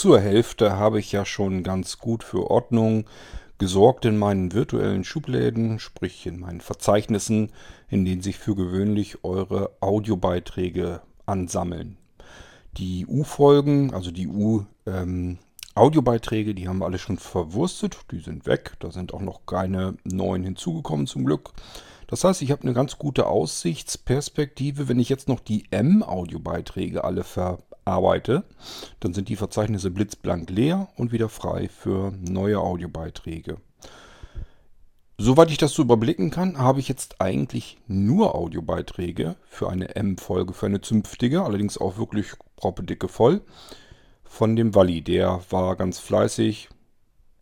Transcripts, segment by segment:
zur Hälfte habe ich ja schon ganz gut für Ordnung gesorgt in meinen virtuellen Schubläden, sprich in meinen Verzeichnissen, in denen sich für gewöhnlich eure Audiobeiträge ansammeln. Die U-Folgen, also die U-Audiobeiträge, ähm, die haben wir alle schon verwurstet, die sind weg. Da sind auch noch keine neuen hinzugekommen zum Glück. Das heißt, ich habe eine ganz gute Aussichtsperspektive. Wenn ich jetzt noch die M-Audiobeiträge alle verarbeite, dann sind die Verzeichnisse blitzblank leer und wieder frei für neue Audiobeiträge. Soweit ich das so überblicken kann, habe ich jetzt eigentlich nur Audiobeiträge für eine M-Folge, für eine zünftige, allerdings auch wirklich proppedicke voll. Von dem Walli, der war ganz fleißig,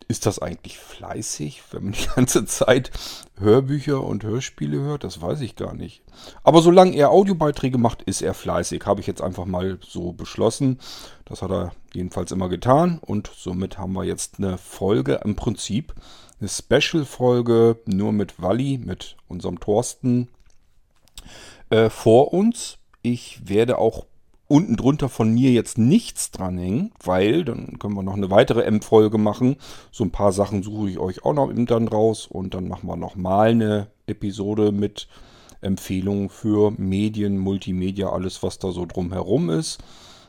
ist das eigentlich fleißig, wenn man die ganze Zeit Hörbücher und Hörspiele hört? Das weiß ich gar nicht. Aber solange er Audiobeiträge macht, ist er fleißig. Habe ich jetzt einfach mal so beschlossen. Das hat er jedenfalls immer getan. Und somit haben wir jetzt eine Folge im Prinzip. Eine Special-Folge nur mit Walli, mit unserem Thorsten äh, vor uns. Ich werde auch unten drunter von mir jetzt nichts dranhängen, weil dann können wir noch eine weitere M-Folge machen. So ein paar Sachen suche ich euch auch noch dann raus und dann machen wir nochmal eine Episode mit Empfehlungen für Medien, Multimedia, alles was da so drumherum ist.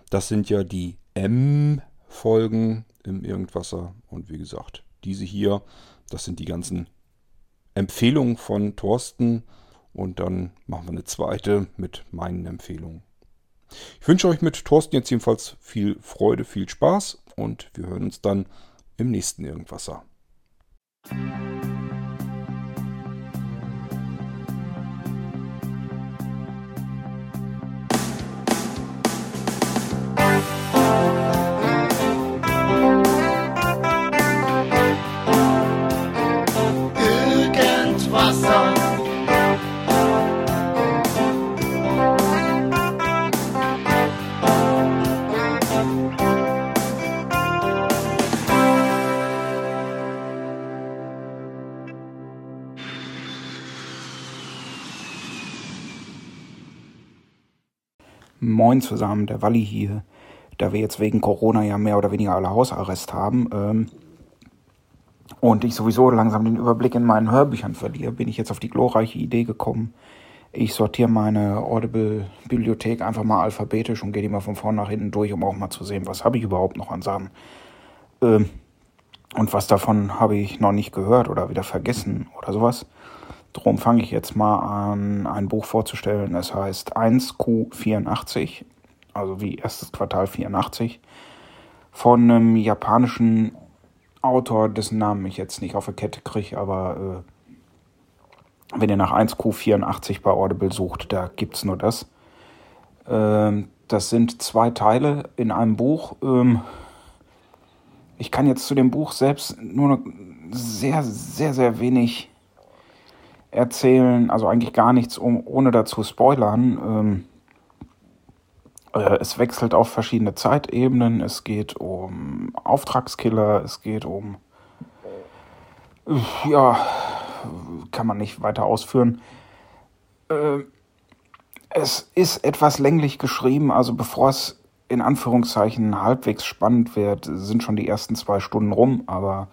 Das sind ja die M-Folgen im Irgendwasser und wie gesagt, diese hier, das sind die ganzen Empfehlungen von Thorsten und dann machen wir eine zweite mit meinen Empfehlungen. Ich wünsche euch mit Thorsten jetzt jedenfalls viel Freude, viel Spaß und wir hören uns dann im nächsten Irgendwasser. Moin zusammen, der Walli hier. Da wir jetzt wegen Corona ja mehr oder weniger alle Hausarrest haben ähm, und ich sowieso langsam den Überblick in meinen Hörbüchern verliere, bin ich jetzt auf die glorreiche Idee gekommen. Ich sortiere meine Audible-Bibliothek einfach mal alphabetisch und gehe die mal von vorn nach hinten durch, um auch mal zu sehen, was habe ich überhaupt noch an Sachen. Ähm, und was davon habe ich noch nicht gehört oder wieder vergessen oder sowas. Darum fange ich jetzt mal an, ein Buch vorzustellen. Es heißt 1Q84, also wie erstes Quartal 84, von einem japanischen Autor, dessen Namen ich jetzt nicht auf der Kette kriege, aber äh, wenn ihr nach 1Q84 bei Audible sucht, da gibt es nur das. Ähm, das sind zwei Teile in einem Buch. Ähm, ich kann jetzt zu dem Buch selbst nur sehr, sehr, sehr wenig erzählen, also eigentlich gar nichts, um, ohne dazu spoilern. Ähm, äh, es wechselt auf verschiedene Zeitebenen. Es geht um Auftragskiller, es geht um. Ja, kann man nicht weiter ausführen. Äh, es ist etwas länglich geschrieben, also bevor es in Anführungszeichen halbwegs spannend wird, sind schon die ersten zwei Stunden rum, aber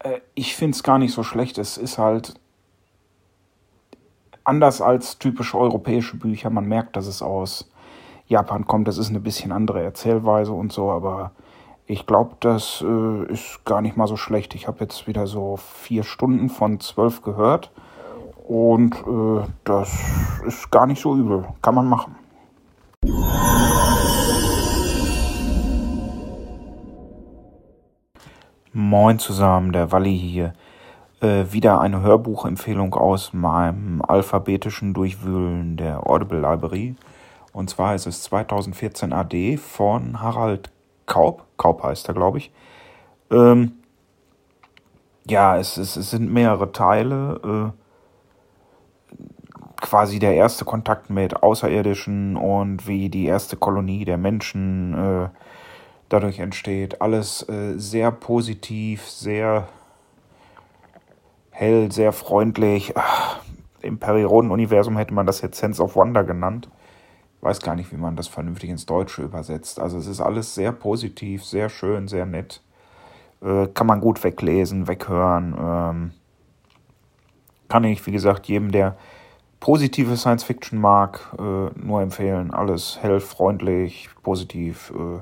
äh, ich finde es gar nicht so schlecht. Es ist halt anders als typische europäische Bücher. Man merkt, dass es aus Japan kommt. Das ist eine bisschen andere Erzählweise und so, aber ich glaube, das äh, ist gar nicht mal so schlecht. Ich habe jetzt wieder so vier Stunden von zwölf gehört und äh, das ist gar nicht so übel. Kann man machen. Moin zusammen, der Walli hier. Äh, wieder eine Hörbuchempfehlung aus meinem alphabetischen Durchwühlen der Audible Library. Und zwar ist es 2014 AD von Harald Kaup. Kaup heißt er, glaube ich. Ähm, ja, es, es, es sind mehrere Teile. Äh, quasi der erste Kontakt mit Außerirdischen und wie die erste Kolonie der Menschen äh, dadurch entsteht. Alles äh, sehr positiv, sehr hell, sehr freundlich. Ach, Im Perioden-Universum hätte man das jetzt Sense of Wonder genannt. weiß gar nicht, wie man das vernünftig ins Deutsche übersetzt. Also es ist alles sehr positiv, sehr schön, sehr nett. Äh, kann man gut weglesen, weghören. Ähm, kann ich, wie gesagt, jedem, der positive Science Fiction mag, äh, nur empfehlen. Alles hell, freundlich, positiv. Äh,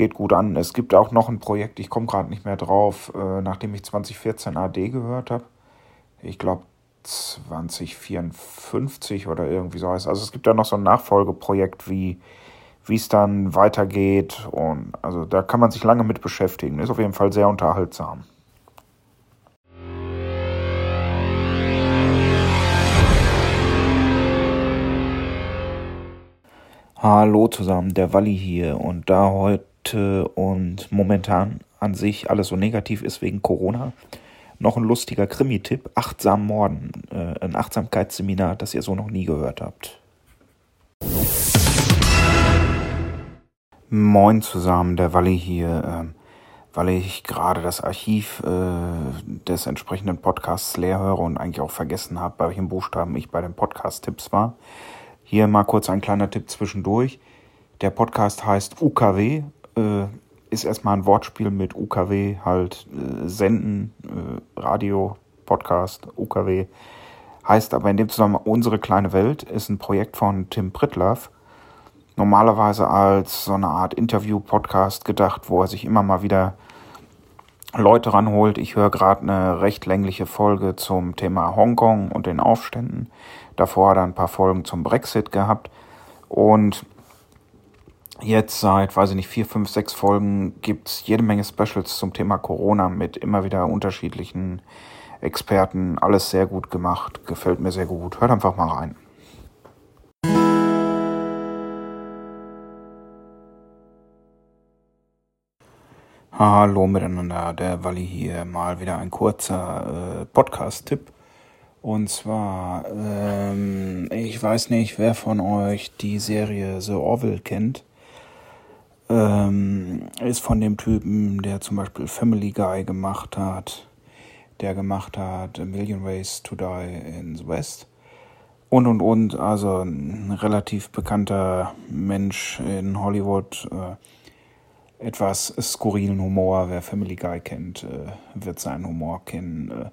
geht gut an. Es gibt auch noch ein Projekt, ich komme gerade nicht mehr drauf, äh, nachdem ich 2014 AD gehört habe. Ich glaube 2054 oder irgendwie so heißt. Also es gibt da noch so ein Nachfolgeprojekt, wie es dann weitergeht und also da kann man sich lange mit beschäftigen. Ist auf jeden Fall sehr unterhaltsam. Hallo zusammen, der Walli hier und da heute und momentan an sich alles so negativ ist wegen Corona, noch ein lustiger Krimi-Tipp, Achtsam Morden, äh, ein Achtsamkeitsseminar, das ihr so noch nie gehört habt. Moin zusammen, der Walli hier, ähm, weil ich gerade das Archiv äh, des entsprechenden Podcasts leer höre und eigentlich auch vergessen habe, bei welchen Buchstaben ich bei den Podcast-Tipps war hier mal kurz ein kleiner Tipp zwischendurch. Der Podcast heißt UKW, äh, ist erstmal ein Wortspiel mit UKW, halt äh, Senden, äh, Radio, Podcast, UKW. Heißt aber in dem Zusammenhang Unsere kleine Welt ist ein Projekt von Tim Pritlaff. Normalerweise als so eine Art Interview-Podcast gedacht, wo er sich immer mal wieder Leute ranholt. Ich höre gerade eine recht längliche Folge zum Thema Hongkong und den Aufständen. Davor hat er ein paar Folgen zum Brexit gehabt. Und jetzt seit, weiß ich nicht, vier, fünf, sechs Folgen gibt es jede Menge Specials zum Thema Corona mit immer wieder unterschiedlichen Experten. Alles sehr gut gemacht. Gefällt mir sehr gut. Hört einfach mal rein. Hallo miteinander, der Walli hier. Mal wieder ein kurzer äh, Podcast-Tipp. Und zwar, ähm, ich weiß nicht, wer von euch die Serie The Orville kennt. Ähm, ist von dem Typen, der zum Beispiel Family Guy gemacht hat, der gemacht hat A Million Ways to Die in the West. Und und und, also ein relativ bekannter Mensch in Hollywood. Äh, etwas skurrilen Humor. Wer Family Guy kennt, äh, wird seinen Humor kennen. Äh,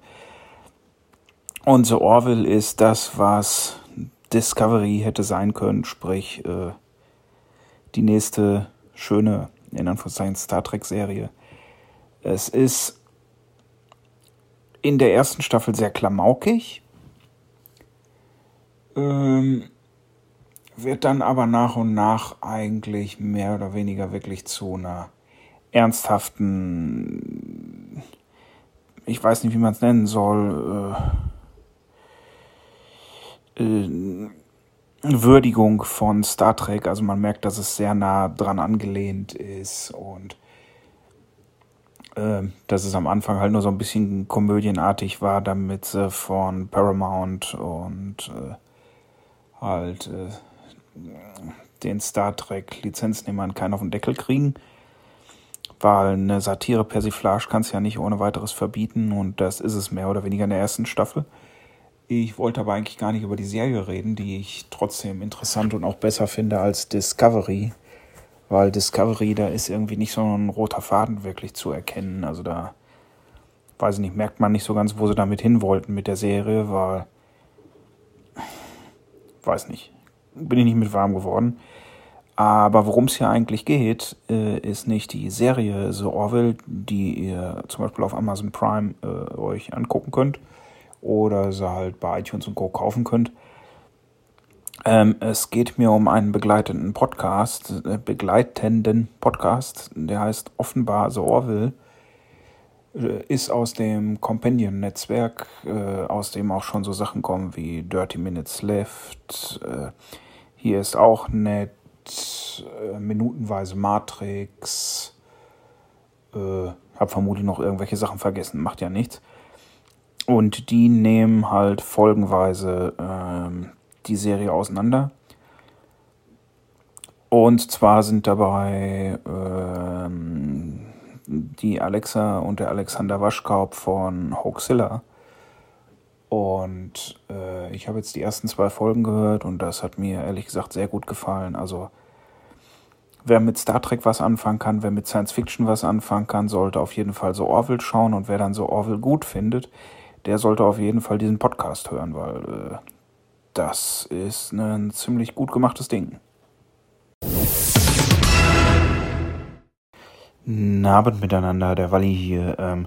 und The Orville ist das, was Discovery hätte sein können, sprich äh, die nächste schöne, in Anführungszeichen, Star Trek-Serie. Es ist in der ersten Staffel sehr klamaukig, ähm, wird dann aber nach und nach eigentlich mehr oder weniger wirklich zu einer ernsthaften, ich weiß nicht, wie man es nennen soll, äh, äh, Würdigung von Star Trek. Also man merkt, dass es sehr nah dran angelehnt ist und äh, dass es am Anfang halt nur so ein bisschen komödienartig war, damit sie von Paramount und äh, halt äh, den Star Trek Lizenznehmern keinen auf den Deckel kriegen. Weil eine Satire Persiflage kannst ja nicht ohne weiteres verbieten und das ist es mehr oder weniger in der ersten Staffel. Ich wollte aber eigentlich gar nicht über die Serie reden, die ich trotzdem interessant und auch besser finde als Discovery. Weil Discovery, da ist irgendwie nicht so ein roter Faden wirklich zu erkennen. Also da, weiß ich nicht, merkt man nicht so ganz, wo sie damit hin wollten mit der Serie, weil, weiß nicht, bin ich nicht mit warm geworden. Aber worum es hier eigentlich geht, äh, ist nicht die Serie The Orville, die ihr zum Beispiel auf Amazon Prime äh, euch angucken könnt, oder sie halt bei iTunes und Co. kaufen könnt. Ähm, es geht mir um einen begleitenden Podcast, äh, begleitenden Podcast, der heißt offenbar The Orville, äh, ist aus dem Companion-Netzwerk, äh, aus dem auch schon so Sachen kommen wie Dirty Minutes Left, äh, hier ist auch nett, äh, minutenweise Matrix, hab vermutlich noch irgendwelche Sachen vergessen, macht ja nichts. Und die nehmen halt folgenweise ähm, die Serie auseinander. Und zwar sind dabei ähm, die Alexa und der Alexander Waschkaub von Hoaxilla. Und äh, ich habe jetzt die ersten zwei Folgen gehört und das hat mir ehrlich gesagt sehr gut gefallen. Also wer mit Star Trek was anfangen kann, wer mit Science Fiction was anfangen kann, sollte auf jeden Fall so Orville schauen und wer dann so Orville gut findet, der sollte auf jeden Fall diesen Podcast hören, weil äh, das ist ein ziemlich gut gemachtes Ding. Abend miteinander, der Walli hier. Ähm,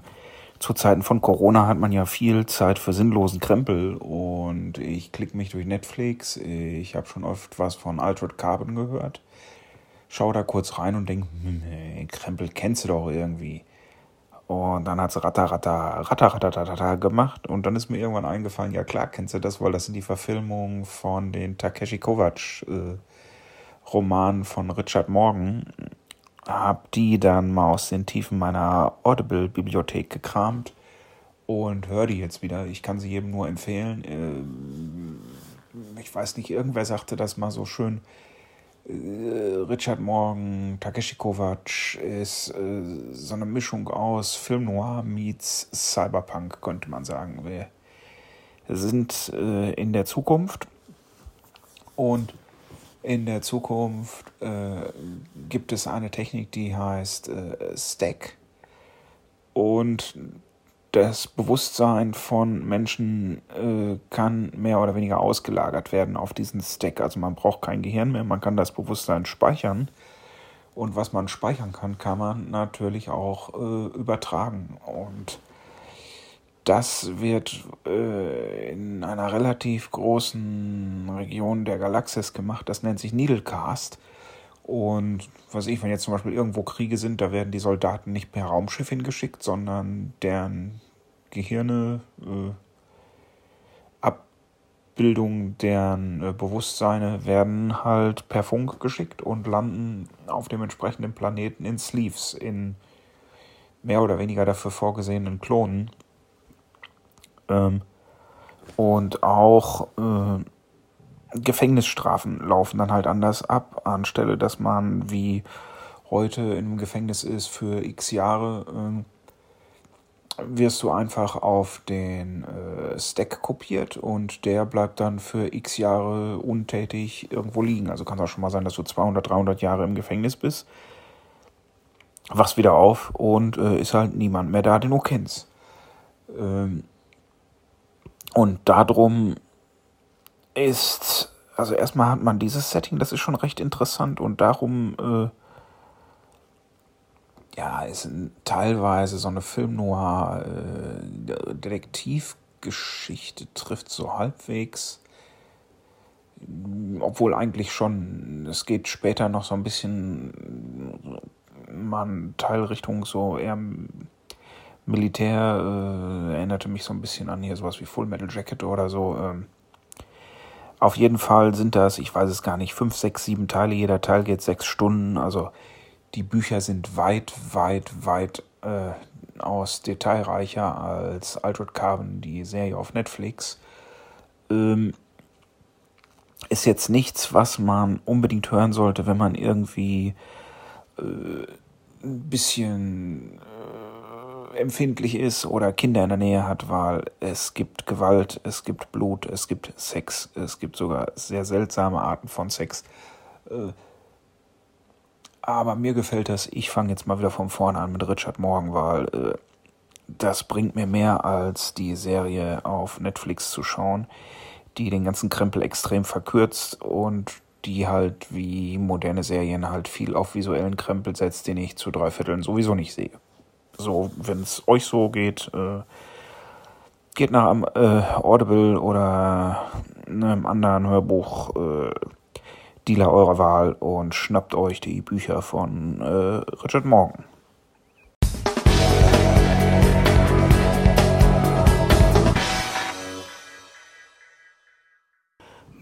zu Zeiten von Corona hat man ja viel Zeit für sinnlosen Krempel und ich klicke mich durch Netflix. Ich habe schon oft was von Altered Carbon gehört. Schau da kurz rein und denke, hm, Krempel kennst du doch irgendwie. Und dann hat sie Ratter, Ratter, Ratter, Ratter, Ratter gemacht. Und dann ist mir irgendwann eingefallen, ja klar, kennst du das, weil das sind die Verfilmungen von den Takeshi Kovacs äh, von Richard Morgan habe die dann mal aus den Tiefen meiner Audible-Bibliothek gekramt und höre die jetzt wieder. Ich kann sie jedem nur empfehlen. Ähm, ich weiß nicht, irgendwer sagte das mal so schön. Äh, Richard Morgan, Takeshi Kovac ist äh, so eine Mischung aus Film Noir meets Cyberpunk, könnte man sagen. Wir sind äh, in der Zukunft und in der Zukunft äh, gibt es eine Technik, die heißt äh, Stack. Und das Bewusstsein von Menschen äh, kann mehr oder weniger ausgelagert werden auf diesen Stack. Also man braucht kein Gehirn mehr, man kann das Bewusstsein speichern. Und was man speichern kann, kann man natürlich auch äh, übertragen. Und das wird äh, in einer relativ großen Region der Galaxis gemacht. Das nennt sich Needlecast. Und was ich, wenn jetzt zum Beispiel irgendwo Kriege sind, da werden die Soldaten nicht per Raumschiff hingeschickt, sondern deren Gehirne, äh, Abbildungen deren äh, Bewusstseine werden halt per Funk geschickt und landen auf dem entsprechenden Planeten in Sleeves, in mehr oder weniger dafür vorgesehenen Klonen. Ähm, und auch äh, Gefängnisstrafen laufen dann halt anders ab, anstelle dass man wie heute im Gefängnis ist für x Jahre, äh, wirst du einfach auf den äh, Stack kopiert und der bleibt dann für x Jahre untätig irgendwo liegen. Also kann es auch schon mal sein, dass du 200, 300 Jahre im Gefängnis bist, wachst wieder auf und äh, ist halt niemand mehr da, den du kennst. Ähm, und darum ist, also erstmal hat man dieses Setting, das ist schon recht interessant und darum, äh, ja, ist teilweise so eine Film-Noir, äh, trifft so halbwegs. Obwohl eigentlich schon, es geht später noch so ein bisschen mal eine Teilrichtung so eher Militär äh, erinnerte mich so ein bisschen an hier sowas wie Full Metal Jacket oder so. Ähm. Auf jeden Fall sind das, ich weiß es gar nicht, fünf, sechs, sieben Teile. Jeder Teil geht sechs Stunden. Also die Bücher sind weit, weit, weit äh, aus detailreicher als Altered Carbon, die Serie auf Netflix. Ähm, ist jetzt nichts, was man unbedingt hören sollte, wenn man irgendwie äh, ein bisschen empfindlich ist oder Kinder in der Nähe hat, weil es gibt Gewalt, es gibt Blut, es gibt Sex, es gibt sogar sehr seltsame Arten von Sex. Äh, aber mir gefällt das, ich fange jetzt mal wieder von vorne an mit Richard Morgan, weil äh, das bringt mir mehr als die Serie auf Netflix zu schauen, die den ganzen Krempel extrem verkürzt und die halt wie moderne Serien halt viel auf visuellen Krempel setzt, den ich zu drei Vierteln sowieso nicht sehe so, wenn es euch so geht, äh, geht nach einem äh, Audible oder einem anderen Hörbuch äh, Dealer eurer Wahl und schnappt euch die Bücher von äh, Richard Morgan.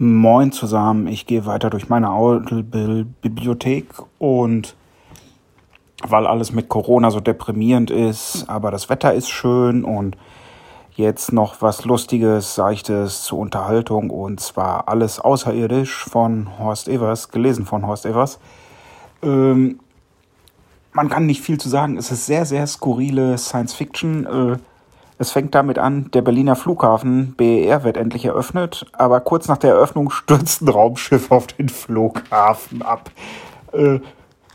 Moin zusammen, ich gehe weiter durch meine Audible-Bibliothek und weil alles mit Corona so deprimierend ist, aber das Wetter ist schön und jetzt noch was Lustiges, Seichtes zur Unterhaltung und zwar alles außerirdisch von Horst Evers, gelesen von Horst Evers. Ähm, man kann nicht viel zu sagen, es ist sehr, sehr skurrile Science Fiction. Äh, Es fängt damit an, der Berliner Flughafen BER wird endlich eröffnet, aber kurz nach der Eröffnung stürzt ein Raumschiff auf den Flughafen ab. Äh,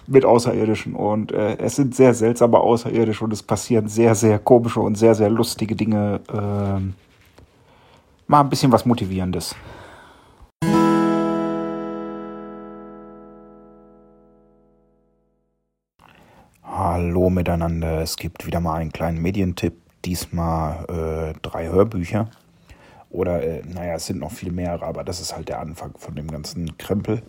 mit Außerirdischen. Und äh, es sind sehr seltsame Außerirdische und es passieren sehr, sehr komische und sehr, sehr lustige Dinge. Äh, mal ein bisschen was Motivierendes. Hallo miteinander. Es gibt wieder mal einen kleinen Medientipp. Diesmal äh, drei Hörbücher. Oder, äh, naja, es sind noch viel mehrere, aber das ist halt der Anfang von dem ganzen Krempel.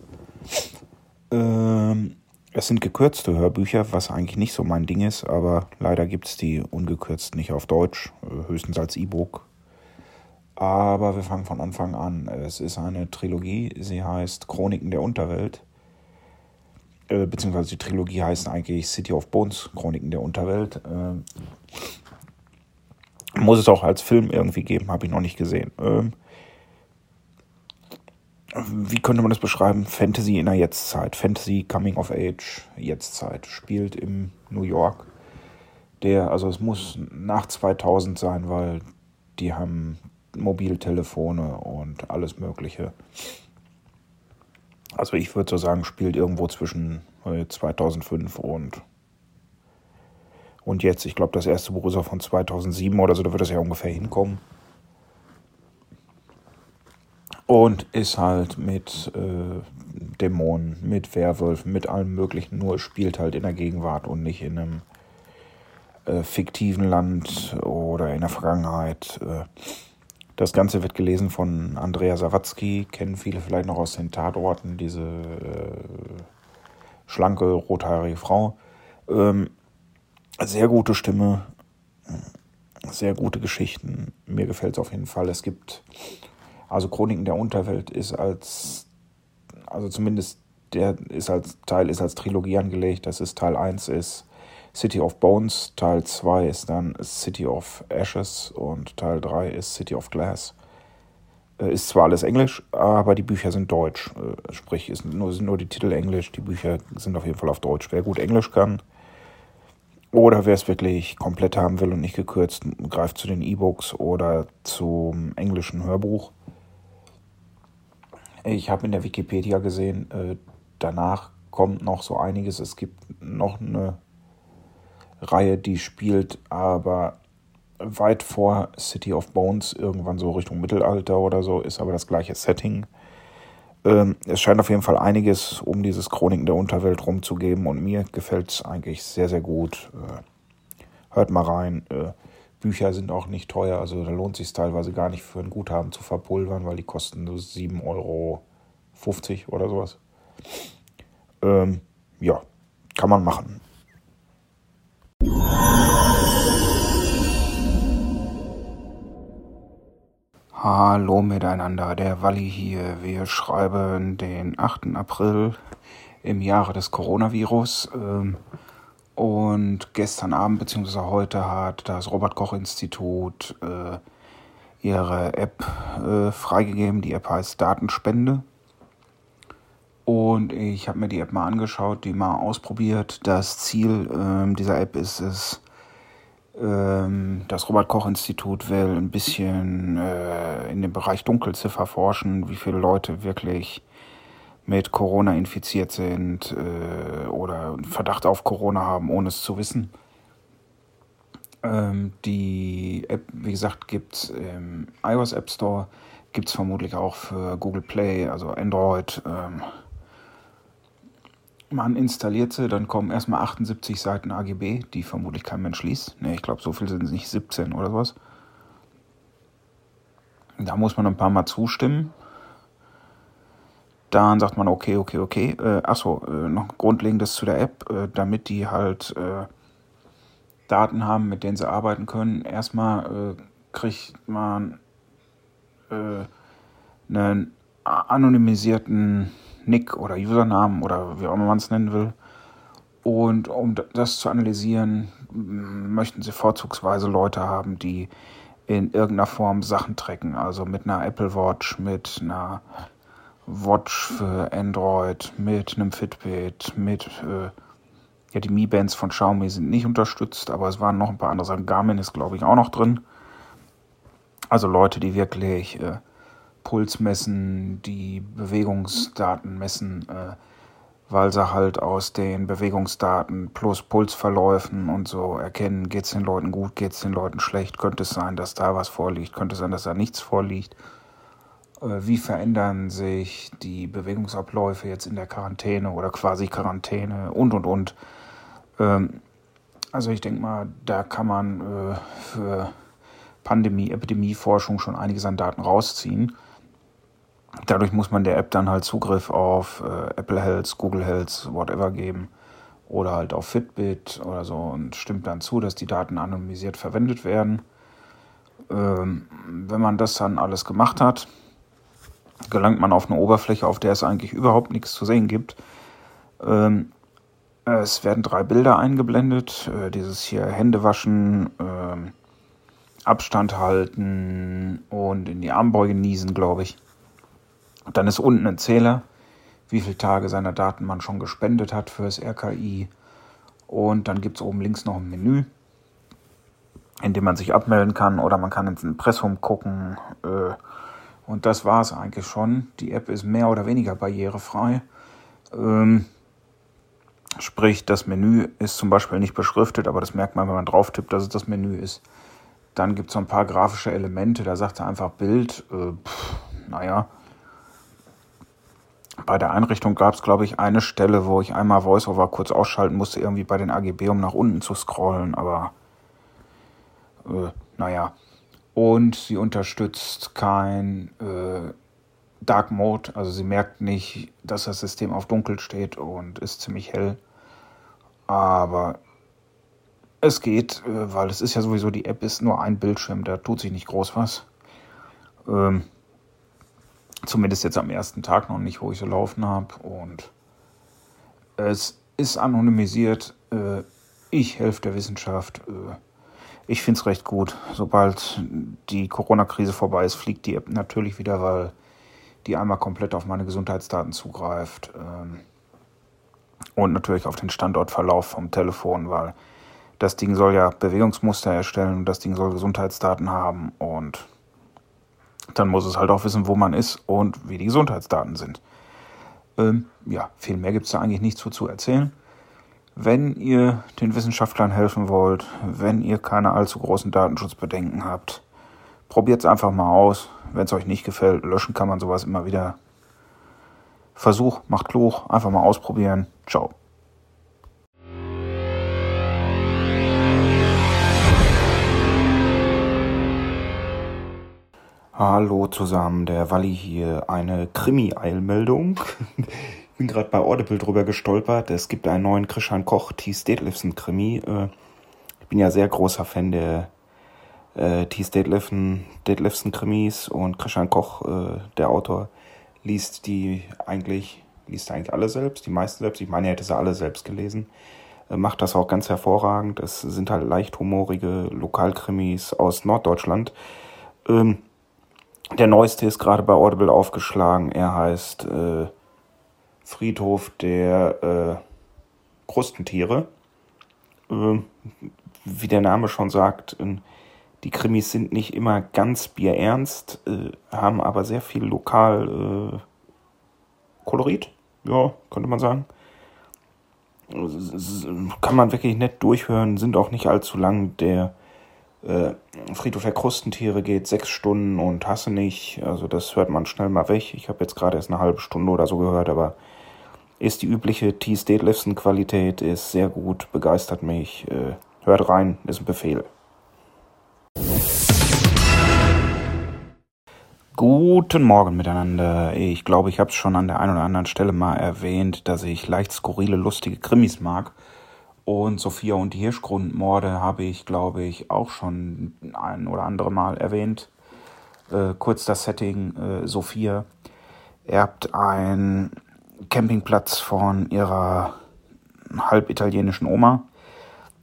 Ähm, es sind gekürzte Hörbücher, was eigentlich nicht so mein Ding ist, aber leider gibt es die ungekürzt nicht auf Deutsch, äh, höchstens als E-Book. Aber wir fangen von Anfang an. Es ist eine Trilogie, sie heißt Chroniken der Unterwelt. Äh, beziehungsweise die Trilogie heißt eigentlich City of Bones, Chroniken der Unterwelt. Äh, muss es auch als Film irgendwie geben, habe ich noch nicht gesehen. Wie könnte man das beschreiben? Fantasy in der Jetztzeit. Fantasy Coming of Age, Jetztzeit. Spielt im New York. Der, also es muss nach 2000 sein, weil die haben Mobiltelefone und alles Mögliche. Also ich würde so sagen, spielt irgendwo zwischen 2005 äh, und und jetzt. Ich glaube, das erste Buch ist auch von 2007 oder so, da wird es ja ungefähr hinkommen. Und ist halt mit äh, Dämonen, mit Werwölfen, mit allem Möglichen, nur spielt halt in der Gegenwart und nicht in einem äh, fiktiven Land oder in der Vergangenheit. Äh, das Ganze wird gelesen von Andrea Sawatzki, kennen viele vielleicht noch aus den Tatorten, diese äh, schlanke, rothaarige Frau. Ähm, sehr gute Stimme, sehr gute Geschichten. Mir gefällt es auf jeden Fall. Es gibt also Chroniken der Unterwelt ist als, also zumindest der ist als Teil ist als Trilogie angelegt. Das ist Teil 1 ist City of Bones, Teil 2 ist dann City of Ashes und Teil 3 ist City of Glass. Äh, ist zwar alles Englisch, aber die Bücher sind deutsch. Äh, sprich, ist nur, sind nur die Titel Englisch, die Bücher sind auf jeden Fall auf Deutsch. Wer gut Englisch kann, oder wer es wirklich komplett haben will und nicht gekürzt, greift zu den E-Books oder zum englischen Hörbuch. Ich habe in der Wikipedia gesehen, äh, danach kommt noch so einiges. Es gibt noch eine Reihe, die spielt aber weit vor City of Bones, irgendwann so Richtung Mittelalter oder so, ist aber das gleiche Setting. Ähm, es scheint auf jeden Fall einiges um dieses Chroniken der Unterwelt rumzugeben und mir gefällt es eigentlich sehr, sehr gut. Äh, hört mal rein. Äh, Bücher sind auch nicht teuer, also da lohnt sich teilweise gar nicht für ein Guthaben zu verpulvern, weil die kosten nur 7,50 Euro oder sowas. Ähm, ja, kann man machen. Hallo miteinander, der Walli hier. Wir schreiben den 8. April im Jahre des Coronavirus. Ähm, und gestern Abend bzw. heute hat das Robert Koch Institut äh, ihre App äh, freigegeben. Die App heißt Datenspende. Und ich habe mir die App mal angeschaut, die mal ausprobiert. Das Ziel ähm, dieser App ist es, ähm, das Robert Koch Institut will ein bisschen äh, in dem Bereich Dunkelziffer forschen, wie viele Leute wirklich mit Corona infiziert sind äh, oder Verdacht auf Corona haben, ohne es zu wissen. Ähm, die App, wie gesagt, gibt es im iOS App Store, gibt es vermutlich auch für Google Play, also Android. Ähm, man installiert sie, dann kommen erstmal 78 Seiten AGB, die vermutlich kein Mensch liest. Ne, ich glaube, so viel sind es nicht, 17 oder sowas. Da muss man ein paar Mal zustimmen. Dann sagt man, okay, okay, okay. Äh, achso, äh, noch Grundlegendes zu der App, äh, damit die halt äh, Daten haben, mit denen sie arbeiten können. Erstmal äh, kriegt man äh, einen anonymisierten Nick oder Usernamen oder wie auch immer man es nennen will. Und um das zu analysieren, möchten sie vorzugsweise Leute haben, die in irgendeiner Form Sachen tracken. Also mit einer Apple Watch, mit einer Watch für Android, mit einem Fitbit, mit äh, ja die Mi Bands von Xiaomi sind nicht unterstützt, aber es waren noch ein paar andere Sachen. Garmin ist glaube ich auch noch drin. Also Leute, die wirklich äh, Puls messen, die Bewegungsdaten messen, äh, weil sie halt aus den Bewegungsdaten plus Pulsverläufen und so erkennen, geht es den Leuten gut, geht es den Leuten schlecht, könnte es sein, dass da was vorliegt, könnte es sein, dass da nichts vorliegt. Äh, wie verändern sich die Bewegungsabläufe jetzt in der Quarantäne oder quasi Quarantäne und und und. Ähm, also ich denke mal, da kann man äh, für Pandemie, Epidemieforschung schon einiges an Daten rausziehen. Dadurch muss man der App dann halt Zugriff auf äh, Apple Health, Google Health, whatever geben oder halt auf Fitbit oder so und stimmt dann zu, dass die Daten anonymisiert verwendet werden. Ähm, wenn man das dann alles gemacht hat, gelangt man auf eine Oberfläche, auf der es eigentlich überhaupt nichts zu sehen gibt. Ähm, es werden drei Bilder eingeblendet. Äh, dieses hier Hände waschen, äh, Abstand halten und in die Armbeuge niesen, glaube ich. Dann ist unten ein Zähler, wie viele Tage seiner Daten man schon gespendet hat für das RKI. Und dann gibt es oben links noch ein Menü, in dem man sich abmelden kann oder man kann ins Impressum gucken. Äh, und das war es eigentlich schon. Die App ist mehr oder weniger barrierefrei. Ähm, sprich, das Menü ist zum Beispiel nicht beschriftet, aber das merkt man, wenn man drauf tippt, dass es das Menü ist. Dann gibt es so ein paar grafische Elemente, da sagt er einfach Bild. Äh, pff, naja. Bei der Einrichtung gab es, glaube ich, eine Stelle, wo ich einmal VoiceOver kurz ausschalten musste, irgendwie bei den AGB, um nach unten zu scrollen, aber äh, naja und sie unterstützt kein äh, Dark Mode, also sie merkt nicht, dass das System auf dunkel steht und ist ziemlich hell. Aber es geht, äh, weil es ist ja sowieso, die App ist nur ein Bildschirm, da tut sich nicht groß was. Ähm, zumindest jetzt am ersten Tag noch nicht, wo ich so laufen habe. Und es ist anonymisiert. Äh, ich helfe der Wissenschaft. Äh, ich finde es recht gut. Sobald die Corona-Krise vorbei ist, fliegt die App natürlich wieder, weil die einmal komplett auf meine Gesundheitsdaten zugreift. Ähm, und natürlich auf den Standortverlauf vom Telefon, weil das Ding soll ja Bewegungsmuster erstellen und das Ding soll Gesundheitsdaten haben und dann muss es halt auch wissen, wo man ist und wie die Gesundheitsdaten sind. Ähm, ja, viel mehr gibt es da eigentlich nicht zu, zu erzählen. Wenn ihr den Wissenschaftlern helfen wollt, wenn ihr keine allzu großen Datenschutzbedenken habt, probiert es einfach mal aus. Wenn es euch nicht gefällt, löschen kann man sowas immer wieder. Versuch, macht klug, einfach mal ausprobieren. Ciao. Hallo zusammen, der Walli hier. Eine Krimi-Eilmeldung. Bin gerade bei Audible drüber gestolpert. Es gibt einen neuen Christian Koch T. Statelifson Krimi. Äh, ich bin ja sehr großer Fan der äh, T. Statelifson, Statelifson Krimis und Christian Koch, äh, der Autor, liest die eigentlich, liest eigentlich alle selbst, die meisten selbst. Ich meine, er hätte sie alle selbst gelesen. Äh, macht das auch ganz hervorragend. Es sind halt leicht humorige Lokalkrimis aus Norddeutschland. Ähm, der neueste ist gerade bei Audible aufgeschlagen. Er heißt äh, Friedhof der äh, Krustentiere. Äh, wie der Name schon sagt, äh, die Krimis sind nicht immer ganz bierernst, äh, haben aber sehr viel lokal äh, Kolorit, ja, könnte man sagen. Kann man wirklich nett durchhören, sind auch nicht allzu lang. Der äh, Friedhof der Krustentiere geht sechs Stunden und hasse nicht. Also das hört man schnell mal weg. Ich habe jetzt gerade erst eine halbe Stunde oder so gehört, aber ist die übliche T. Statelifson Qualität, ist sehr gut, begeistert mich. Äh, hört rein, ist ein Befehl. Guten Morgen miteinander. Ich glaube, ich habe es schon an der einen oder anderen Stelle mal erwähnt, dass ich leicht skurrile, lustige Krimis mag. Und Sophia und die Hirschgrundmorde habe ich, glaube ich, auch schon ein oder andere Mal erwähnt. Äh, kurz das Setting. Äh, Sophia erbt ein Campingplatz von ihrer halb italienischen Oma,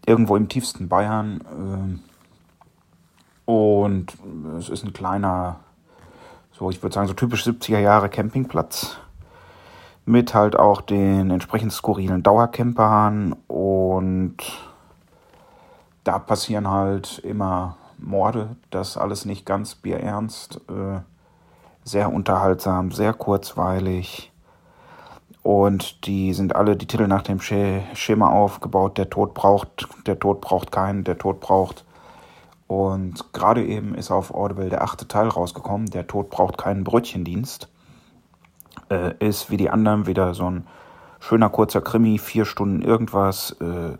irgendwo im tiefsten Bayern. Ähm, und es ist ein kleiner, so ich würde sagen, so typisch 70er Jahre Campingplatz. Mit halt auch den entsprechend skurrilen Dauercampern und da passieren halt immer Morde. Das alles nicht ganz bierernst. Äh, sehr unterhaltsam, sehr kurzweilig. Und die sind alle die Titel nach dem Schema aufgebaut. Der Tod braucht, der Tod braucht keinen, der Tod braucht. Und gerade eben ist auf Audible der achte Teil rausgekommen. Der Tod braucht keinen Brötchendienst. Äh, ist wie die anderen wieder so ein schöner kurzer Krimi, vier Stunden irgendwas. Äh,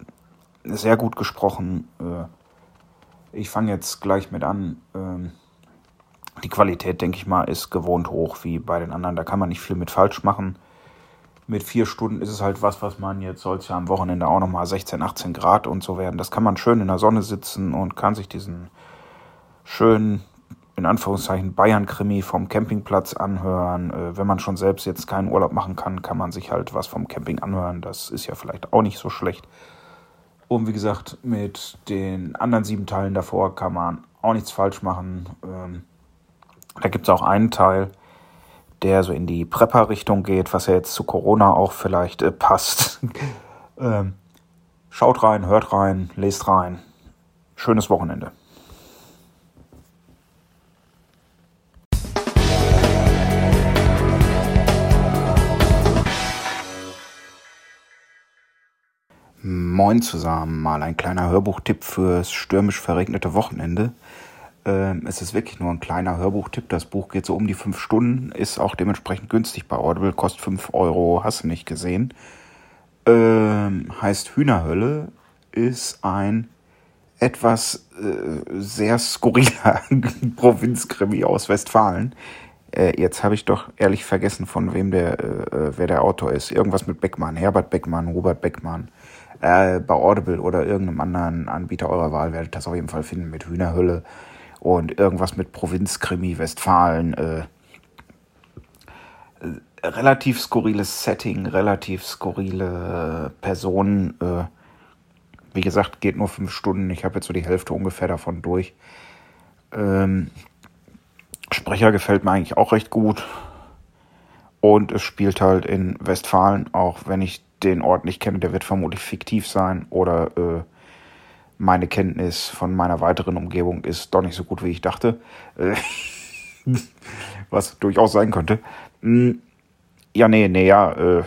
sehr gut gesprochen. Äh, ich fange jetzt gleich mit an. Ähm, die Qualität, denke ich mal, ist gewohnt hoch wie bei den anderen. Da kann man nicht viel mit falsch machen. Mit vier Stunden ist es halt was, was man jetzt soll es ja am Wochenende auch nochmal 16, 18 Grad und so werden. Das kann man schön in der Sonne sitzen und kann sich diesen schönen, in Anführungszeichen, Bayern-Krimi vom Campingplatz anhören. Äh, wenn man schon selbst jetzt keinen Urlaub machen kann, kann man sich halt was vom Camping anhören. Das ist ja vielleicht auch nicht so schlecht. Und wie gesagt, mit den anderen sieben Teilen davor kann man auch nichts falsch machen. Ähm, da gibt es auch einen Teil, der so in die Prepper-Richtung geht, was ja jetzt zu Corona auch vielleicht äh, passt. ähm, schaut rein, hört rein, lest rein. Schönes Wochenende. Moin zusammen, mal ein kleiner Hörbuchtipp fürs stürmisch verregnete Wochenende. Ähm, es ist wirklich nur ein kleiner Hörbuchtipp. Das Buch geht so um die fünf Stunden, ist auch dementsprechend günstig bei Audible, kostet fünf Euro, hast du nicht gesehen. Ähm, heißt Hühnerhölle, ist ein etwas äh, sehr skurriler Provinzkrimi aus Westfalen. Äh, jetzt habe ich doch ehrlich vergessen, von wem der, äh, wer der Autor ist. Irgendwas mit Beckmann, Herbert Beckmann, Robert Beckmann. Äh, bei Audible oder irgendeinem anderen Anbieter eurer Wahl werdet ihr das auf jeden Fall finden mit Hühnerhölle und irgendwas mit Provinzkrimi Westfalen. Äh, relativ skurriles Setting, relativ skurrile Personen. Äh, wie gesagt, geht nur fünf Stunden. Ich habe jetzt so die Hälfte ungefähr davon durch. Ähm, Sprecher gefällt mir eigentlich auch recht gut. Und es spielt halt in Westfalen, auch wenn ich den Ort nicht kenne, der wird vermutlich fiktiv sein oder äh, meine Kenntnis von meiner weiteren Umgebung ist doch nicht so gut, wie ich dachte. Äh, was durchaus sein könnte. Hm, ja, nee, nee, ja, äh,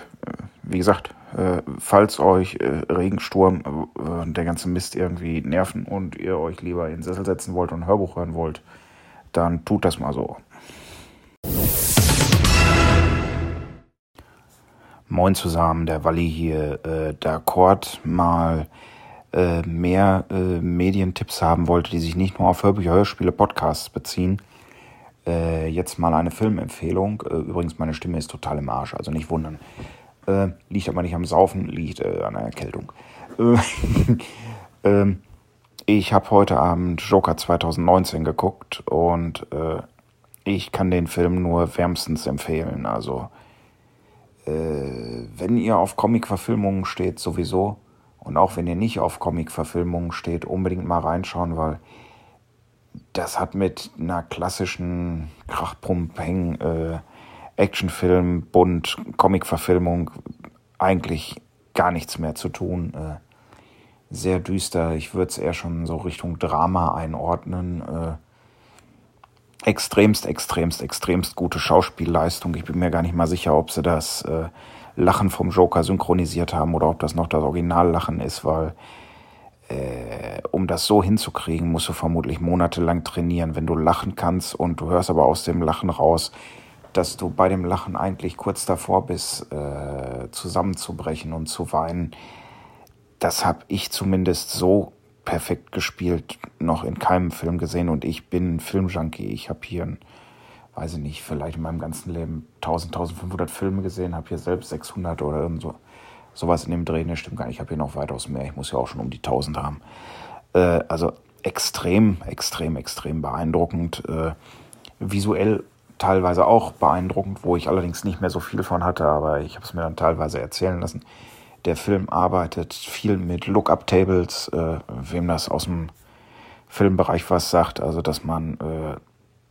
wie gesagt, äh, falls euch Regensturm und der ganze Mist irgendwie nerven und ihr euch lieber in den Sessel setzen wollt und ein Hörbuch hören wollt, dann tut das mal so. Moin zusammen, der Walli hier. Äh, der Akkord mal äh, mehr äh, Medientipps haben wollte, die sich nicht nur auf Hörbücher, Hörspiele, Podcasts beziehen, äh, jetzt mal eine Filmempfehlung. Äh, übrigens, meine Stimme ist total im Arsch, also nicht wundern. Äh, liegt aber nicht am Saufen, liegt an der Erkältung. Ähm, ich habe heute Abend Joker 2019 geguckt und ich kann den Film nur wärmstens empfehlen. Also, wenn ihr auf Comic-Verfilmungen steht, sowieso und auch wenn ihr nicht auf Comic-Verfilmungen steht, unbedingt mal reinschauen, weil das hat mit einer klassischen Krachpump-Heng äh, Actionfilm, Bund, Comic-Verfilmung eigentlich gar nichts mehr zu tun. Äh, sehr düster. Ich würde es eher schon so Richtung Drama einordnen. Äh, extremst, extremst, extremst gute Schauspielleistung. Ich bin mir gar nicht mal sicher, ob sie das äh, Lachen vom Joker synchronisiert haben oder ob das noch das Originallachen ist, weil äh, um das so hinzukriegen, musst du vermutlich monatelang trainieren, wenn du lachen kannst und du hörst aber aus dem Lachen raus, dass du bei dem Lachen eigentlich kurz davor bist, äh, zusammenzubrechen und zu weinen. Das habe ich zumindest so perfekt gespielt noch in keinem Film gesehen und ich bin Filmjunkie. Ich habe hier ein weiß ich nicht, vielleicht in meinem ganzen Leben 1000, 1500 Filme gesehen, habe hier selbst 600 oder irgend so. Sowas in dem Dreh, ne, stimmt gar nicht. Ich habe hier noch weitaus mehr. Ich muss ja auch schon um die 1000 haben. Äh, also extrem, extrem, extrem beeindruckend. Äh, visuell teilweise auch beeindruckend, wo ich allerdings nicht mehr so viel von hatte, aber ich habe es mir dann teilweise erzählen lassen. Der Film arbeitet viel mit Look-up-Tables, äh, wem das aus dem Filmbereich was sagt, also dass man äh,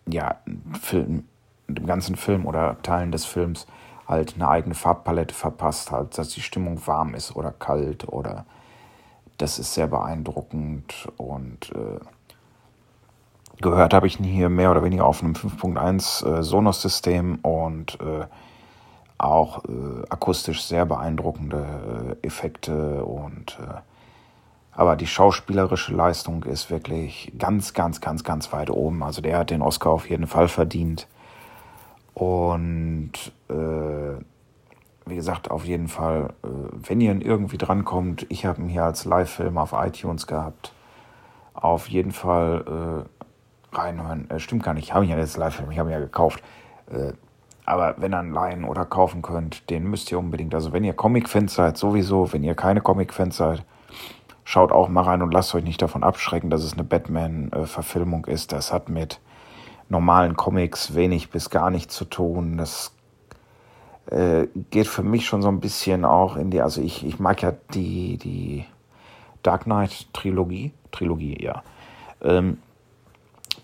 ja, Film, dem ganzen Film oder Teilen des Films halt eine eigene Farbpalette verpasst, halt, dass die Stimmung warm ist oder kalt oder das ist sehr beeindruckend und äh, gehört habe ich ihn hier mehr oder weniger auf einem 5.1 äh, Sonos-System und äh, auch äh, akustisch sehr beeindruckende äh, Effekte und äh, aber die schauspielerische Leistung ist wirklich ganz, ganz, ganz, ganz weit oben. Also der hat den Oscar auf jeden Fall verdient. Und äh, wie gesagt, auf jeden Fall, äh, wenn ihr irgendwie drankommt, ich habe ihn hier als Live-Film auf iTunes gehabt. Auf jeden Fall äh, reinhören. Äh, stimmt gar nicht, ich habe ihn ja jetzt Live-Film, ich habe ihn ja gekauft. Äh, aber wenn ihr ihn leihen oder kaufen könnt, den müsst ihr unbedingt. Also wenn ihr Comic-Fans seid, sowieso. Wenn ihr keine Comic-Fans seid, schaut auch mal rein und lasst euch nicht davon abschrecken, dass es eine Batman-Verfilmung ist. Das hat mit normalen Comics wenig bis gar nichts zu tun. Das äh, geht für mich schon so ein bisschen auch in die, also ich, ich mag ja die, die Dark Knight Trilogie, Trilogie, ja. Ähm,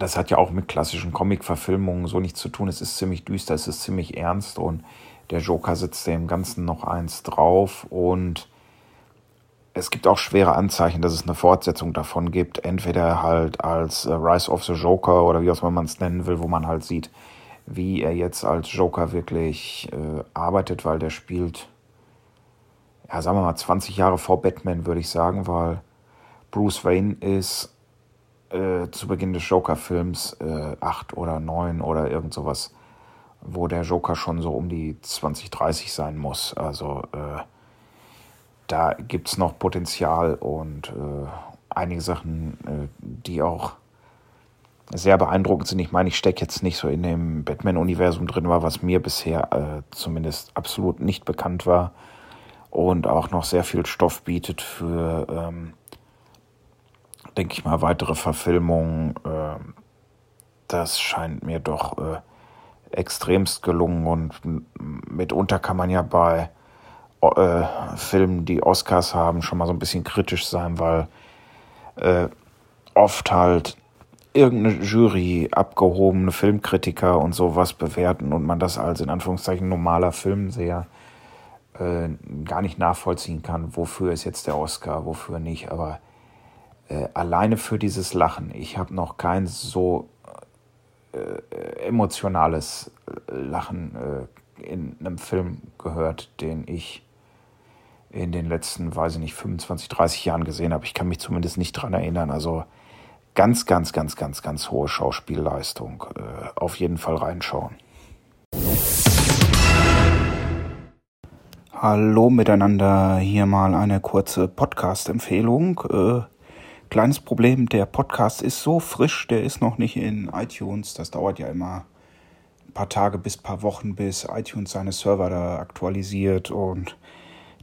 das hat ja auch mit klassischen Comic-Verfilmungen so nichts zu tun. Es ist ziemlich düster, es ist ziemlich ernst und der Joker sitzt dem Ganzen noch eins drauf und es gibt auch schwere Anzeichen, dass es eine Fortsetzung davon gibt. Entweder halt als äh, Rise of the Joker oder wie auch immer man es nennen will, wo man halt sieht, wie er jetzt als Joker wirklich äh, arbeitet, weil der spielt, ja, sagen wir mal, 20 Jahre vor Batman, würde ich sagen, weil Bruce Wayne ist äh, zu Beginn des Joker-Films äh, acht oder neun oder irgend sowas, wo der Joker schon so um die 20, 30 sein muss. Also äh, da gibt es noch Potenzial und äh, einige Sachen, äh, die auch sehr beeindruckend sind. Ich meine, ich stecke jetzt nicht so in dem Batman-Universum drin war, was mir bisher äh, zumindest absolut nicht bekannt war und auch noch sehr viel Stoff bietet für, ähm, denke ich mal, weitere Verfilmungen. Ähm, das scheint mir doch äh, extremst gelungen und mitunter kann man ja bei äh, Filmen, die Oscars haben, schon mal so ein bisschen kritisch sein, weil äh, oft halt irgendeine Jury, abgehobene Filmkritiker und sowas bewerten und man das als in Anführungszeichen normaler Filmseher äh, gar nicht nachvollziehen kann, wofür ist jetzt der Oscar, wofür nicht. Aber äh, alleine für dieses Lachen, ich habe noch kein so äh, emotionales Lachen äh, in einem Film gehört, den ich in den letzten, weiß ich nicht, 25, 30 Jahren gesehen habe. Ich kann mich zumindest nicht dran erinnern. Also ganz, ganz, ganz, ganz, ganz hohe Schauspielleistung. Äh, auf jeden Fall reinschauen. Hallo miteinander, hier mal eine kurze Podcast-Empfehlung. Äh, kleines Problem, der Podcast ist so frisch, der ist noch nicht in iTunes. Das dauert ja immer ein paar Tage bis ein paar Wochen, bis iTunes seine Server da aktualisiert und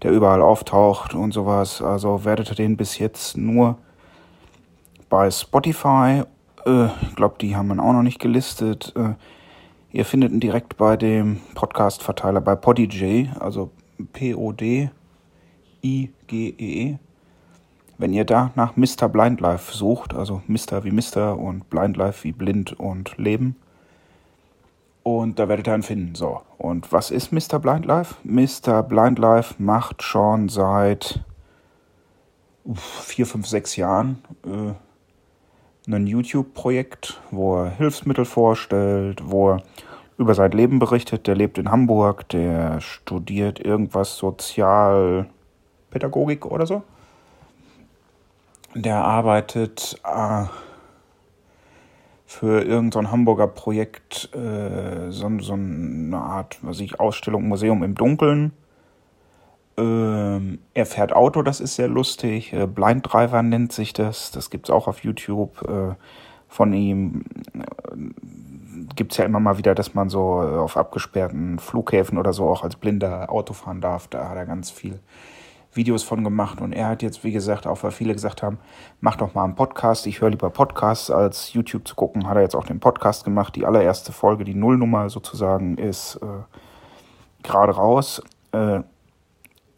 der überall auftaucht und sowas. Also werdet ihr den bis jetzt nur bei Spotify. Äh, ich glaube, die haben wir auch noch nicht gelistet. Äh, ihr findet ihn direkt bei dem Podcast-Verteiler bei Podij, also P-O-D-I-G-E. -E. Wenn ihr da nach Mr. Blind Life sucht, also Mr. wie Mr. und Blind Life wie blind und Leben, und da werdet ihr ihn finden. So. Und was ist Mr. Blind Life? Mr. Blind Life macht schon seit vier, fünf, sechs Jahren äh, ein YouTube-Projekt, wo er Hilfsmittel vorstellt, wo er über sein Leben berichtet. Der lebt in Hamburg, der studiert irgendwas Sozialpädagogik oder so. Der arbeitet äh, für irgendein so Hamburger Projekt, äh, so, so eine Art, was ich, Ausstellung, Museum im Dunkeln. Ähm, er fährt Auto, das ist sehr lustig. Äh, Blind Driver nennt sich das. Das gibt es auch auf YouTube äh, von ihm. Äh, gibt es ja immer mal wieder, dass man so äh, auf abgesperrten Flughäfen oder so auch als Blinder Auto fahren darf. Da hat er ganz viel Videos von gemacht und er hat jetzt, wie gesagt, auch weil viele gesagt haben, mach doch mal einen Podcast. Ich höre lieber Podcasts als YouTube zu gucken, hat er jetzt auch den Podcast gemacht. Die allererste Folge, die Nullnummer sozusagen, ist äh, gerade raus. Äh,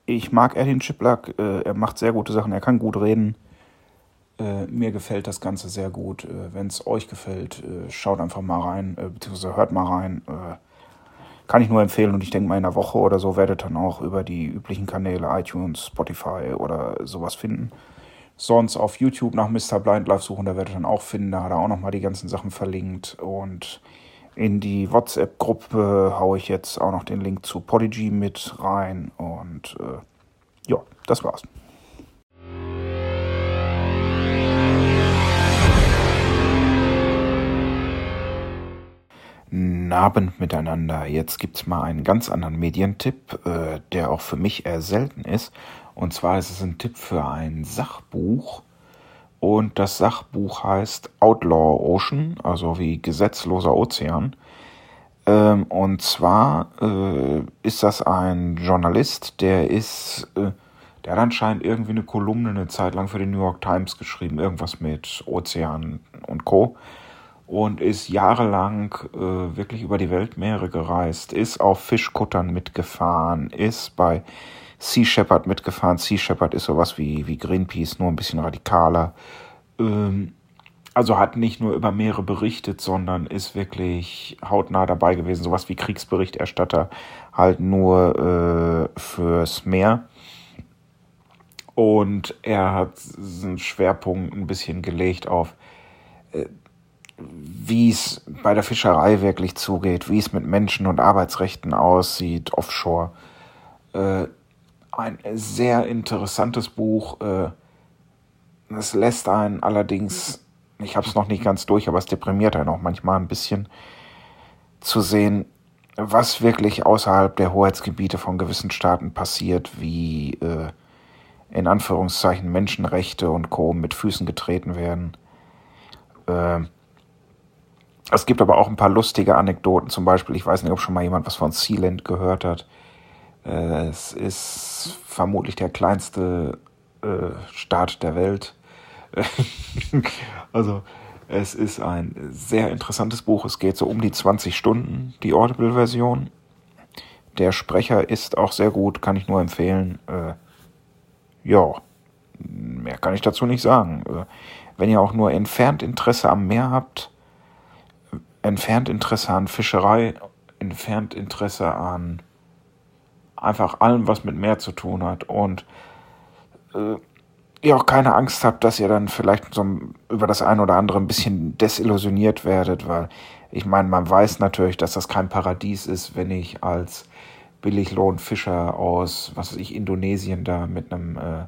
ich mag Erwin Chiplak, äh, er macht sehr gute Sachen, er kann gut reden. Äh, mir gefällt das Ganze sehr gut. Äh, Wenn es euch gefällt, äh, schaut einfach mal rein, beziehungsweise hört mal rein kann ich nur empfehlen und ich denke mal in einer Woche oder so werdet dann auch über die üblichen Kanäle iTunes, Spotify oder sowas finden. sonst auf YouTube nach Mr. Blind Life suchen, da werdet ihr dann auch finden. Da hat er auch nochmal die ganzen Sachen verlinkt. Und in die WhatsApp-Gruppe haue ich jetzt auch noch den Link zu Podigy mit rein. Und äh, ja, das war's. Abend miteinander. Jetzt gibt's mal einen ganz anderen Medientipp, äh, der auch für mich eher selten ist. Und zwar ist es ein Tipp für ein Sachbuch. Und das Sachbuch heißt Outlaw Ocean, also wie gesetzloser Ozean. Ähm, und zwar äh, ist das ein Journalist, der ist, äh, der hat anscheinend irgendwie eine Kolumne eine Zeit lang für die New York Times geschrieben, irgendwas mit Ozean und Co und ist jahrelang äh, wirklich über die Weltmeere gereist, ist auf Fischkuttern mitgefahren, ist bei Sea Shepherd mitgefahren. Sea Shepherd ist sowas wie, wie Greenpeace, nur ein bisschen radikaler. Ähm, also hat nicht nur über Meere berichtet, sondern ist wirklich hautnah dabei gewesen, sowas wie Kriegsberichterstatter, halt nur äh, fürs Meer. Und er hat einen Schwerpunkt ein bisschen gelegt auf äh, wie es bei der Fischerei wirklich zugeht, wie es mit Menschen und Arbeitsrechten aussieht, offshore. Äh, ein sehr interessantes Buch. Äh, es lässt einen allerdings, ich habe es noch nicht ganz durch, aber es deprimiert einen auch manchmal ein bisschen zu sehen, was wirklich außerhalb der Hoheitsgebiete von gewissen Staaten passiert, wie äh, in Anführungszeichen Menschenrechte und Co. mit Füßen getreten werden. Äh, es gibt aber auch ein paar lustige Anekdoten. Zum Beispiel, ich weiß nicht, ob schon mal jemand was von Sealand gehört hat. Es ist vermutlich der kleinste äh, Staat der Welt. also es ist ein sehr interessantes Buch. Es geht so um die 20 Stunden, die Audible-Version. Der Sprecher ist auch sehr gut, kann ich nur empfehlen. Äh, ja, mehr kann ich dazu nicht sagen. Äh, wenn ihr auch nur entfernt Interesse am Meer habt, entfernt Interesse an Fischerei, entfernt Interesse an einfach allem, was mit Meer zu tun hat. Und äh, ihr auch keine Angst habt, dass ihr dann vielleicht so über das eine oder andere ein bisschen desillusioniert werdet, weil ich meine, man weiß natürlich, dass das kein Paradies ist, wenn ich als Billiglohnfischer aus, was weiß ich, Indonesien da mit einem äh,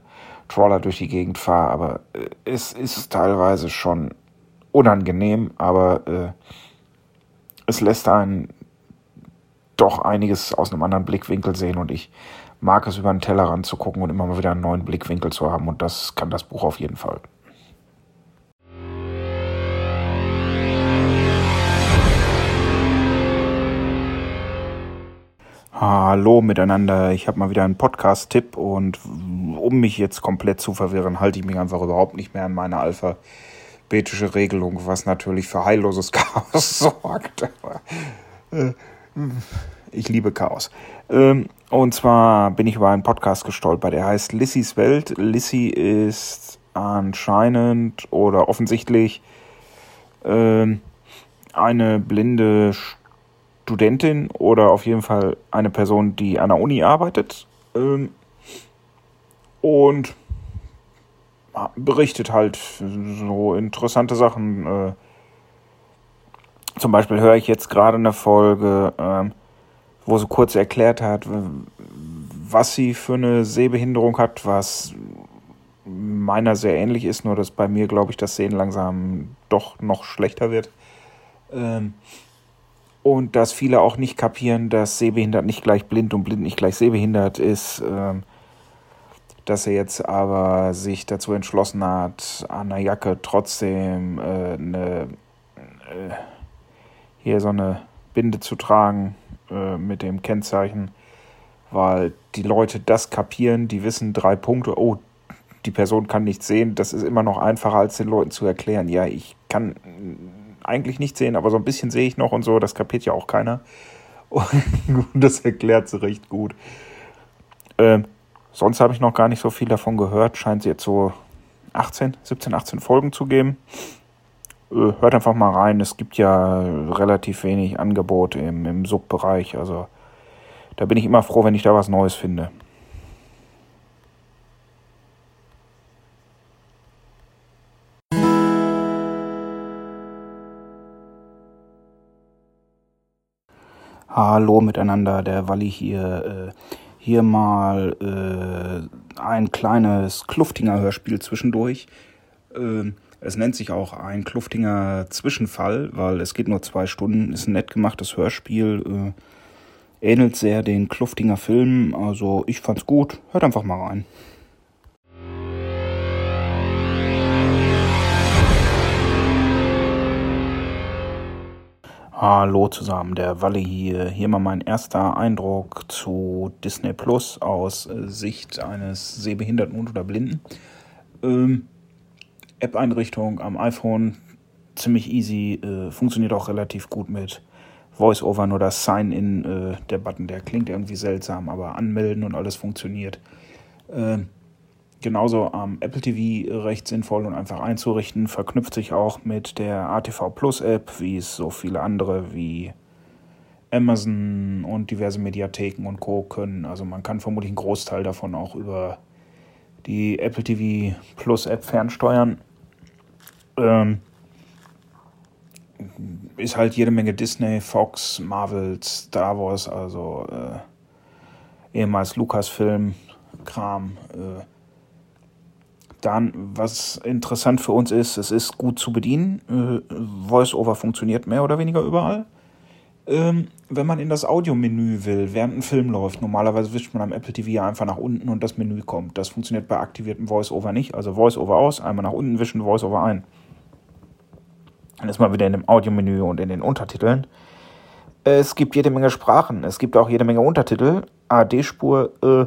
Trawler durch die Gegend fahre, aber äh, es ist teilweise schon unangenehm, aber äh, es lässt einen doch einiges aus einem anderen Blickwinkel sehen und ich mag es über den Tellerrand zu gucken und immer mal wieder einen neuen Blickwinkel zu haben und das kann das Buch auf jeden Fall. Hallo miteinander, ich habe mal wieder einen Podcast-Tipp und um mich jetzt komplett zu verwirren, halte ich mich einfach überhaupt nicht mehr an meine Alpha betische Regelung, was natürlich für heilloses Chaos sorgt. Äh, ich liebe Chaos. Ähm, und zwar bin ich über einen Podcast gestolpert, der heißt Lissys Welt. Lissy ist anscheinend oder offensichtlich ähm, eine blinde Studentin oder auf jeden Fall eine Person, die an der Uni arbeitet. Ähm, und berichtet halt so interessante Sachen. Äh, zum Beispiel höre ich jetzt gerade eine Folge, äh, wo sie kurz erklärt hat, was sie für eine Sehbehinderung hat, was meiner sehr ähnlich ist, nur dass bei mir, glaube ich, das Sehen langsam doch noch schlechter wird. Ähm, und dass viele auch nicht kapieren, dass sehbehindert nicht gleich blind und blind nicht gleich sehbehindert ist. Ähm, dass er jetzt aber sich dazu entschlossen hat, an der Jacke trotzdem äh, eine, äh, hier so eine Binde zu tragen äh, mit dem Kennzeichen, weil die Leute das kapieren, die wissen drei Punkte, oh, die Person kann nicht sehen, das ist immer noch einfacher als den Leuten zu erklären, ja, ich kann eigentlich nicht sehen, aber so ein bisschen sehe ich noch und so, das kapiert ja auch keiner. Und das erklärt sie recht gut. Ähm, Sonst habe ich noch gar nicht so viel davon gehört. Scheint es jetzt so 18, 17, 18 Folgen zu geben. Äh, hört einfach mal rein. Es gibt ja relativ wenig Angebot im, im Subbereich. Also da bin ich immer froh, wenn ich da was Neues finde. Hallo miteinander, der Walli hier. Äh hier mal äh, ein kleines Kluftinger Hörspiel zwischendurch. Äh, es nennt sich auch ein Kluftinger Zwischenfall, weil es geht nur zwei Stunden. Ist ein nett gemachtes Hörspiel. Äh, ähnelt sehr den Kluftinger Filmen. Also ich fand's gut. Hört einfach mal rein. Hallo zusammen, der Walle hier. Hier mal mein erster Eindruck zu Disney Plus aus Sicht eines Sehbehinderten und oder Blinden. Ähm, App-Einrichtung am iPhone ziemlich easy, äh, funktioniert auch relativ gut mit Voice-Over, nur das Sign-In, äh, der Button, der klingt irgendwie seltsam, aber anmelden und alles funktioniert. Ähm, genauso am Apple TV recht sinnvoll und einfach einzurichten. Verknüpft sich auch mit der ATV Plus App, wie es so viele andere wie Amazon und diverse Mediatheken und Co. können. Also man kann vermutlich einen Großteil davon auch über die Apple TV Plus App fernsteuern. Ähm, ist halt jede Menge Disney, Fox, Marvel, Star Wars, also äh, ehemals Lucasfilm, Kram. Äh, dann, was interessant für uns ist, es ist gut zu bedienen. Äh, VoiceOver funktioniert mehr oder weniger überall. Ähm, wenn man in das Audiomenü will, während ein Film läuft, normalerweise wischt man am Apple TV einfach nach unten und das Menü kommt. Das funktioniert bei aktiviertem VoiceOver nicht. Also VoiceOver aus, einmal nach unten wischen, VoiceOver ein. Dann ist man wieder in dem Audiomenü und in den Untertiteln. Es gibt jede Menge Sprachen. Es gibt auch jede Menge Untertitel. AD-Spur, äh,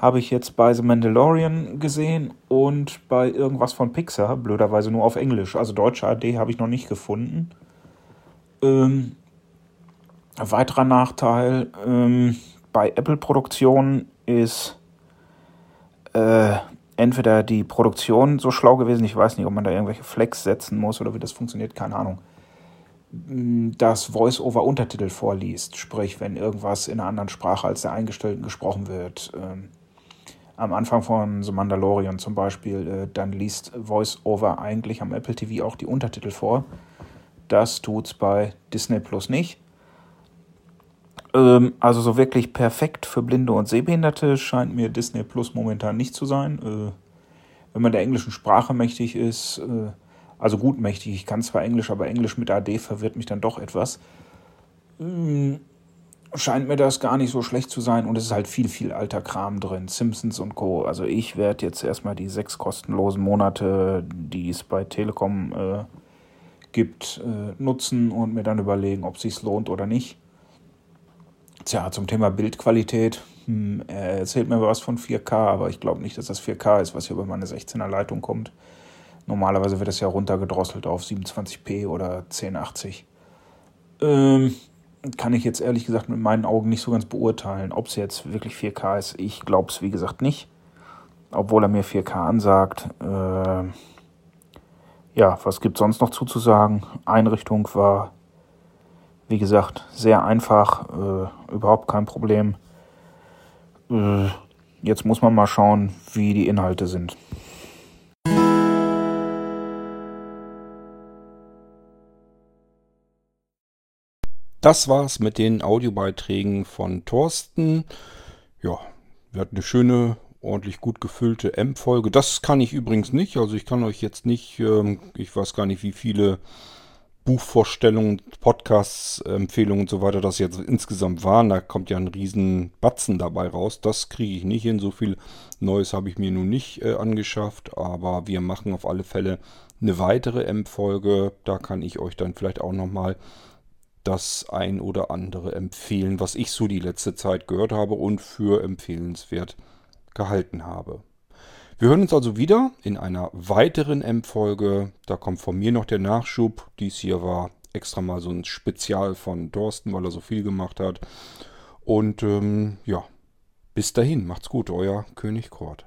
habe ich jetzt bei The Mandalorian gesehen und bei irgendwas von Pixar, blöderweise nur auf Englisch. Also deutsche AD habe ich noch nicht gefunden. Ähm, weiterer Nachteil ähm, bei Apple-Produktionen ist äh, entweder die Produktion so schlau gewesen, ich weiß nicht, ob man da irgendwelche Flex setzen muss oder wie das funktioniert, keine Ahnung, dass Voice-over Untertitel vorliest, sprich, wenn irgendwas in einer anderen Sprache als der eingestellten gesprochen wird. Ähm, am Anfang von The Mandalorian zum Beispiel, äh, dann liest VoiceOver eigentlich am Apple TV auch die Untertitel vor. Das tut's bei Disney Plus nicht. Ähm, also so wirklich perfekt für Blinde und Sehbehinderte scheint mir Disney Plus momentan nicht zu sein. Äh, wenn man der englischen Sprache mächtig ist, äh, also gut mächtig, ich kann zwar Englisch, aber Englisch mit AD verwirrt mich dann doch etwas. Ähm, scheint mir das gar nicht so schlecht zu sein und es ist halt viel, viel alter Kram drin. Simpsons und Co. Also ich werde jetzt erstmal die sechs kostenlosen Monate, die es bei Telekom äh, gibt, äh, nutzen und mir dann überlegen, ob es sich lohnt oder nicht. Tja, zum Thema Bildqualität. Hm, er erzählt mir was von 4K, aber ich glaube nicht, dass das 4K ist, was hier über meine 16er Leitung kommt. Normalerweise wird das ja runtergedrosselt auf 27p oder 1080. Ähm, kann ich jetzt ehrlich gesagt mit meinen Augen nicht so ganz beurteilen, ob es jetzt wirklich 4K ist. Ich glaube es wie gesagt nicht, obwohl er mir 4K ansagt. Äh, ja, was gibt sonst noch zuzusagen? Einrichtung war, wie gesagt, sehr einfach, äh, überhaupt kein Problem. Äh, jetzt muss man mal schauen, wie die Inhalte sind. Das war's mit den Audiobeiträgen von Thorsten. Ja, wir hatten eine schöne, ordentlich gut gefüllte M-Folge. Das kann ich übrigens nicht. Also ich kann euch jetzt nicht, ähm, ich weiß gar nicht, wie viele Buchvorstellungen, Podcasts, Empfehlungen und so weiter das jetzt insgesamt waren. Da kommt ja ein riesen Batzen dabei raus. Das kriege ich nicht hin. So viel Neues habe ich mir nun nicht äh, angeschafft. Aber wir machen auf alle Fälle eine weitere M-Folge. Da kann ich euch dann vielleicht auch nochmal mal das ein oder andere empfehlen, was ich so die letzte Zeit gehört habe und für empfehlenswert gehalten habe. Wir hören uns also wieder in einer weiteren M-Folge. Da kommt von mir noch der Nachschub. Dies hier war extra mal so ein Spezial von Thorsten, weil er so viel gemacht hat. Und ähm, ja, bis dahin, macht's gut, euer König Kort.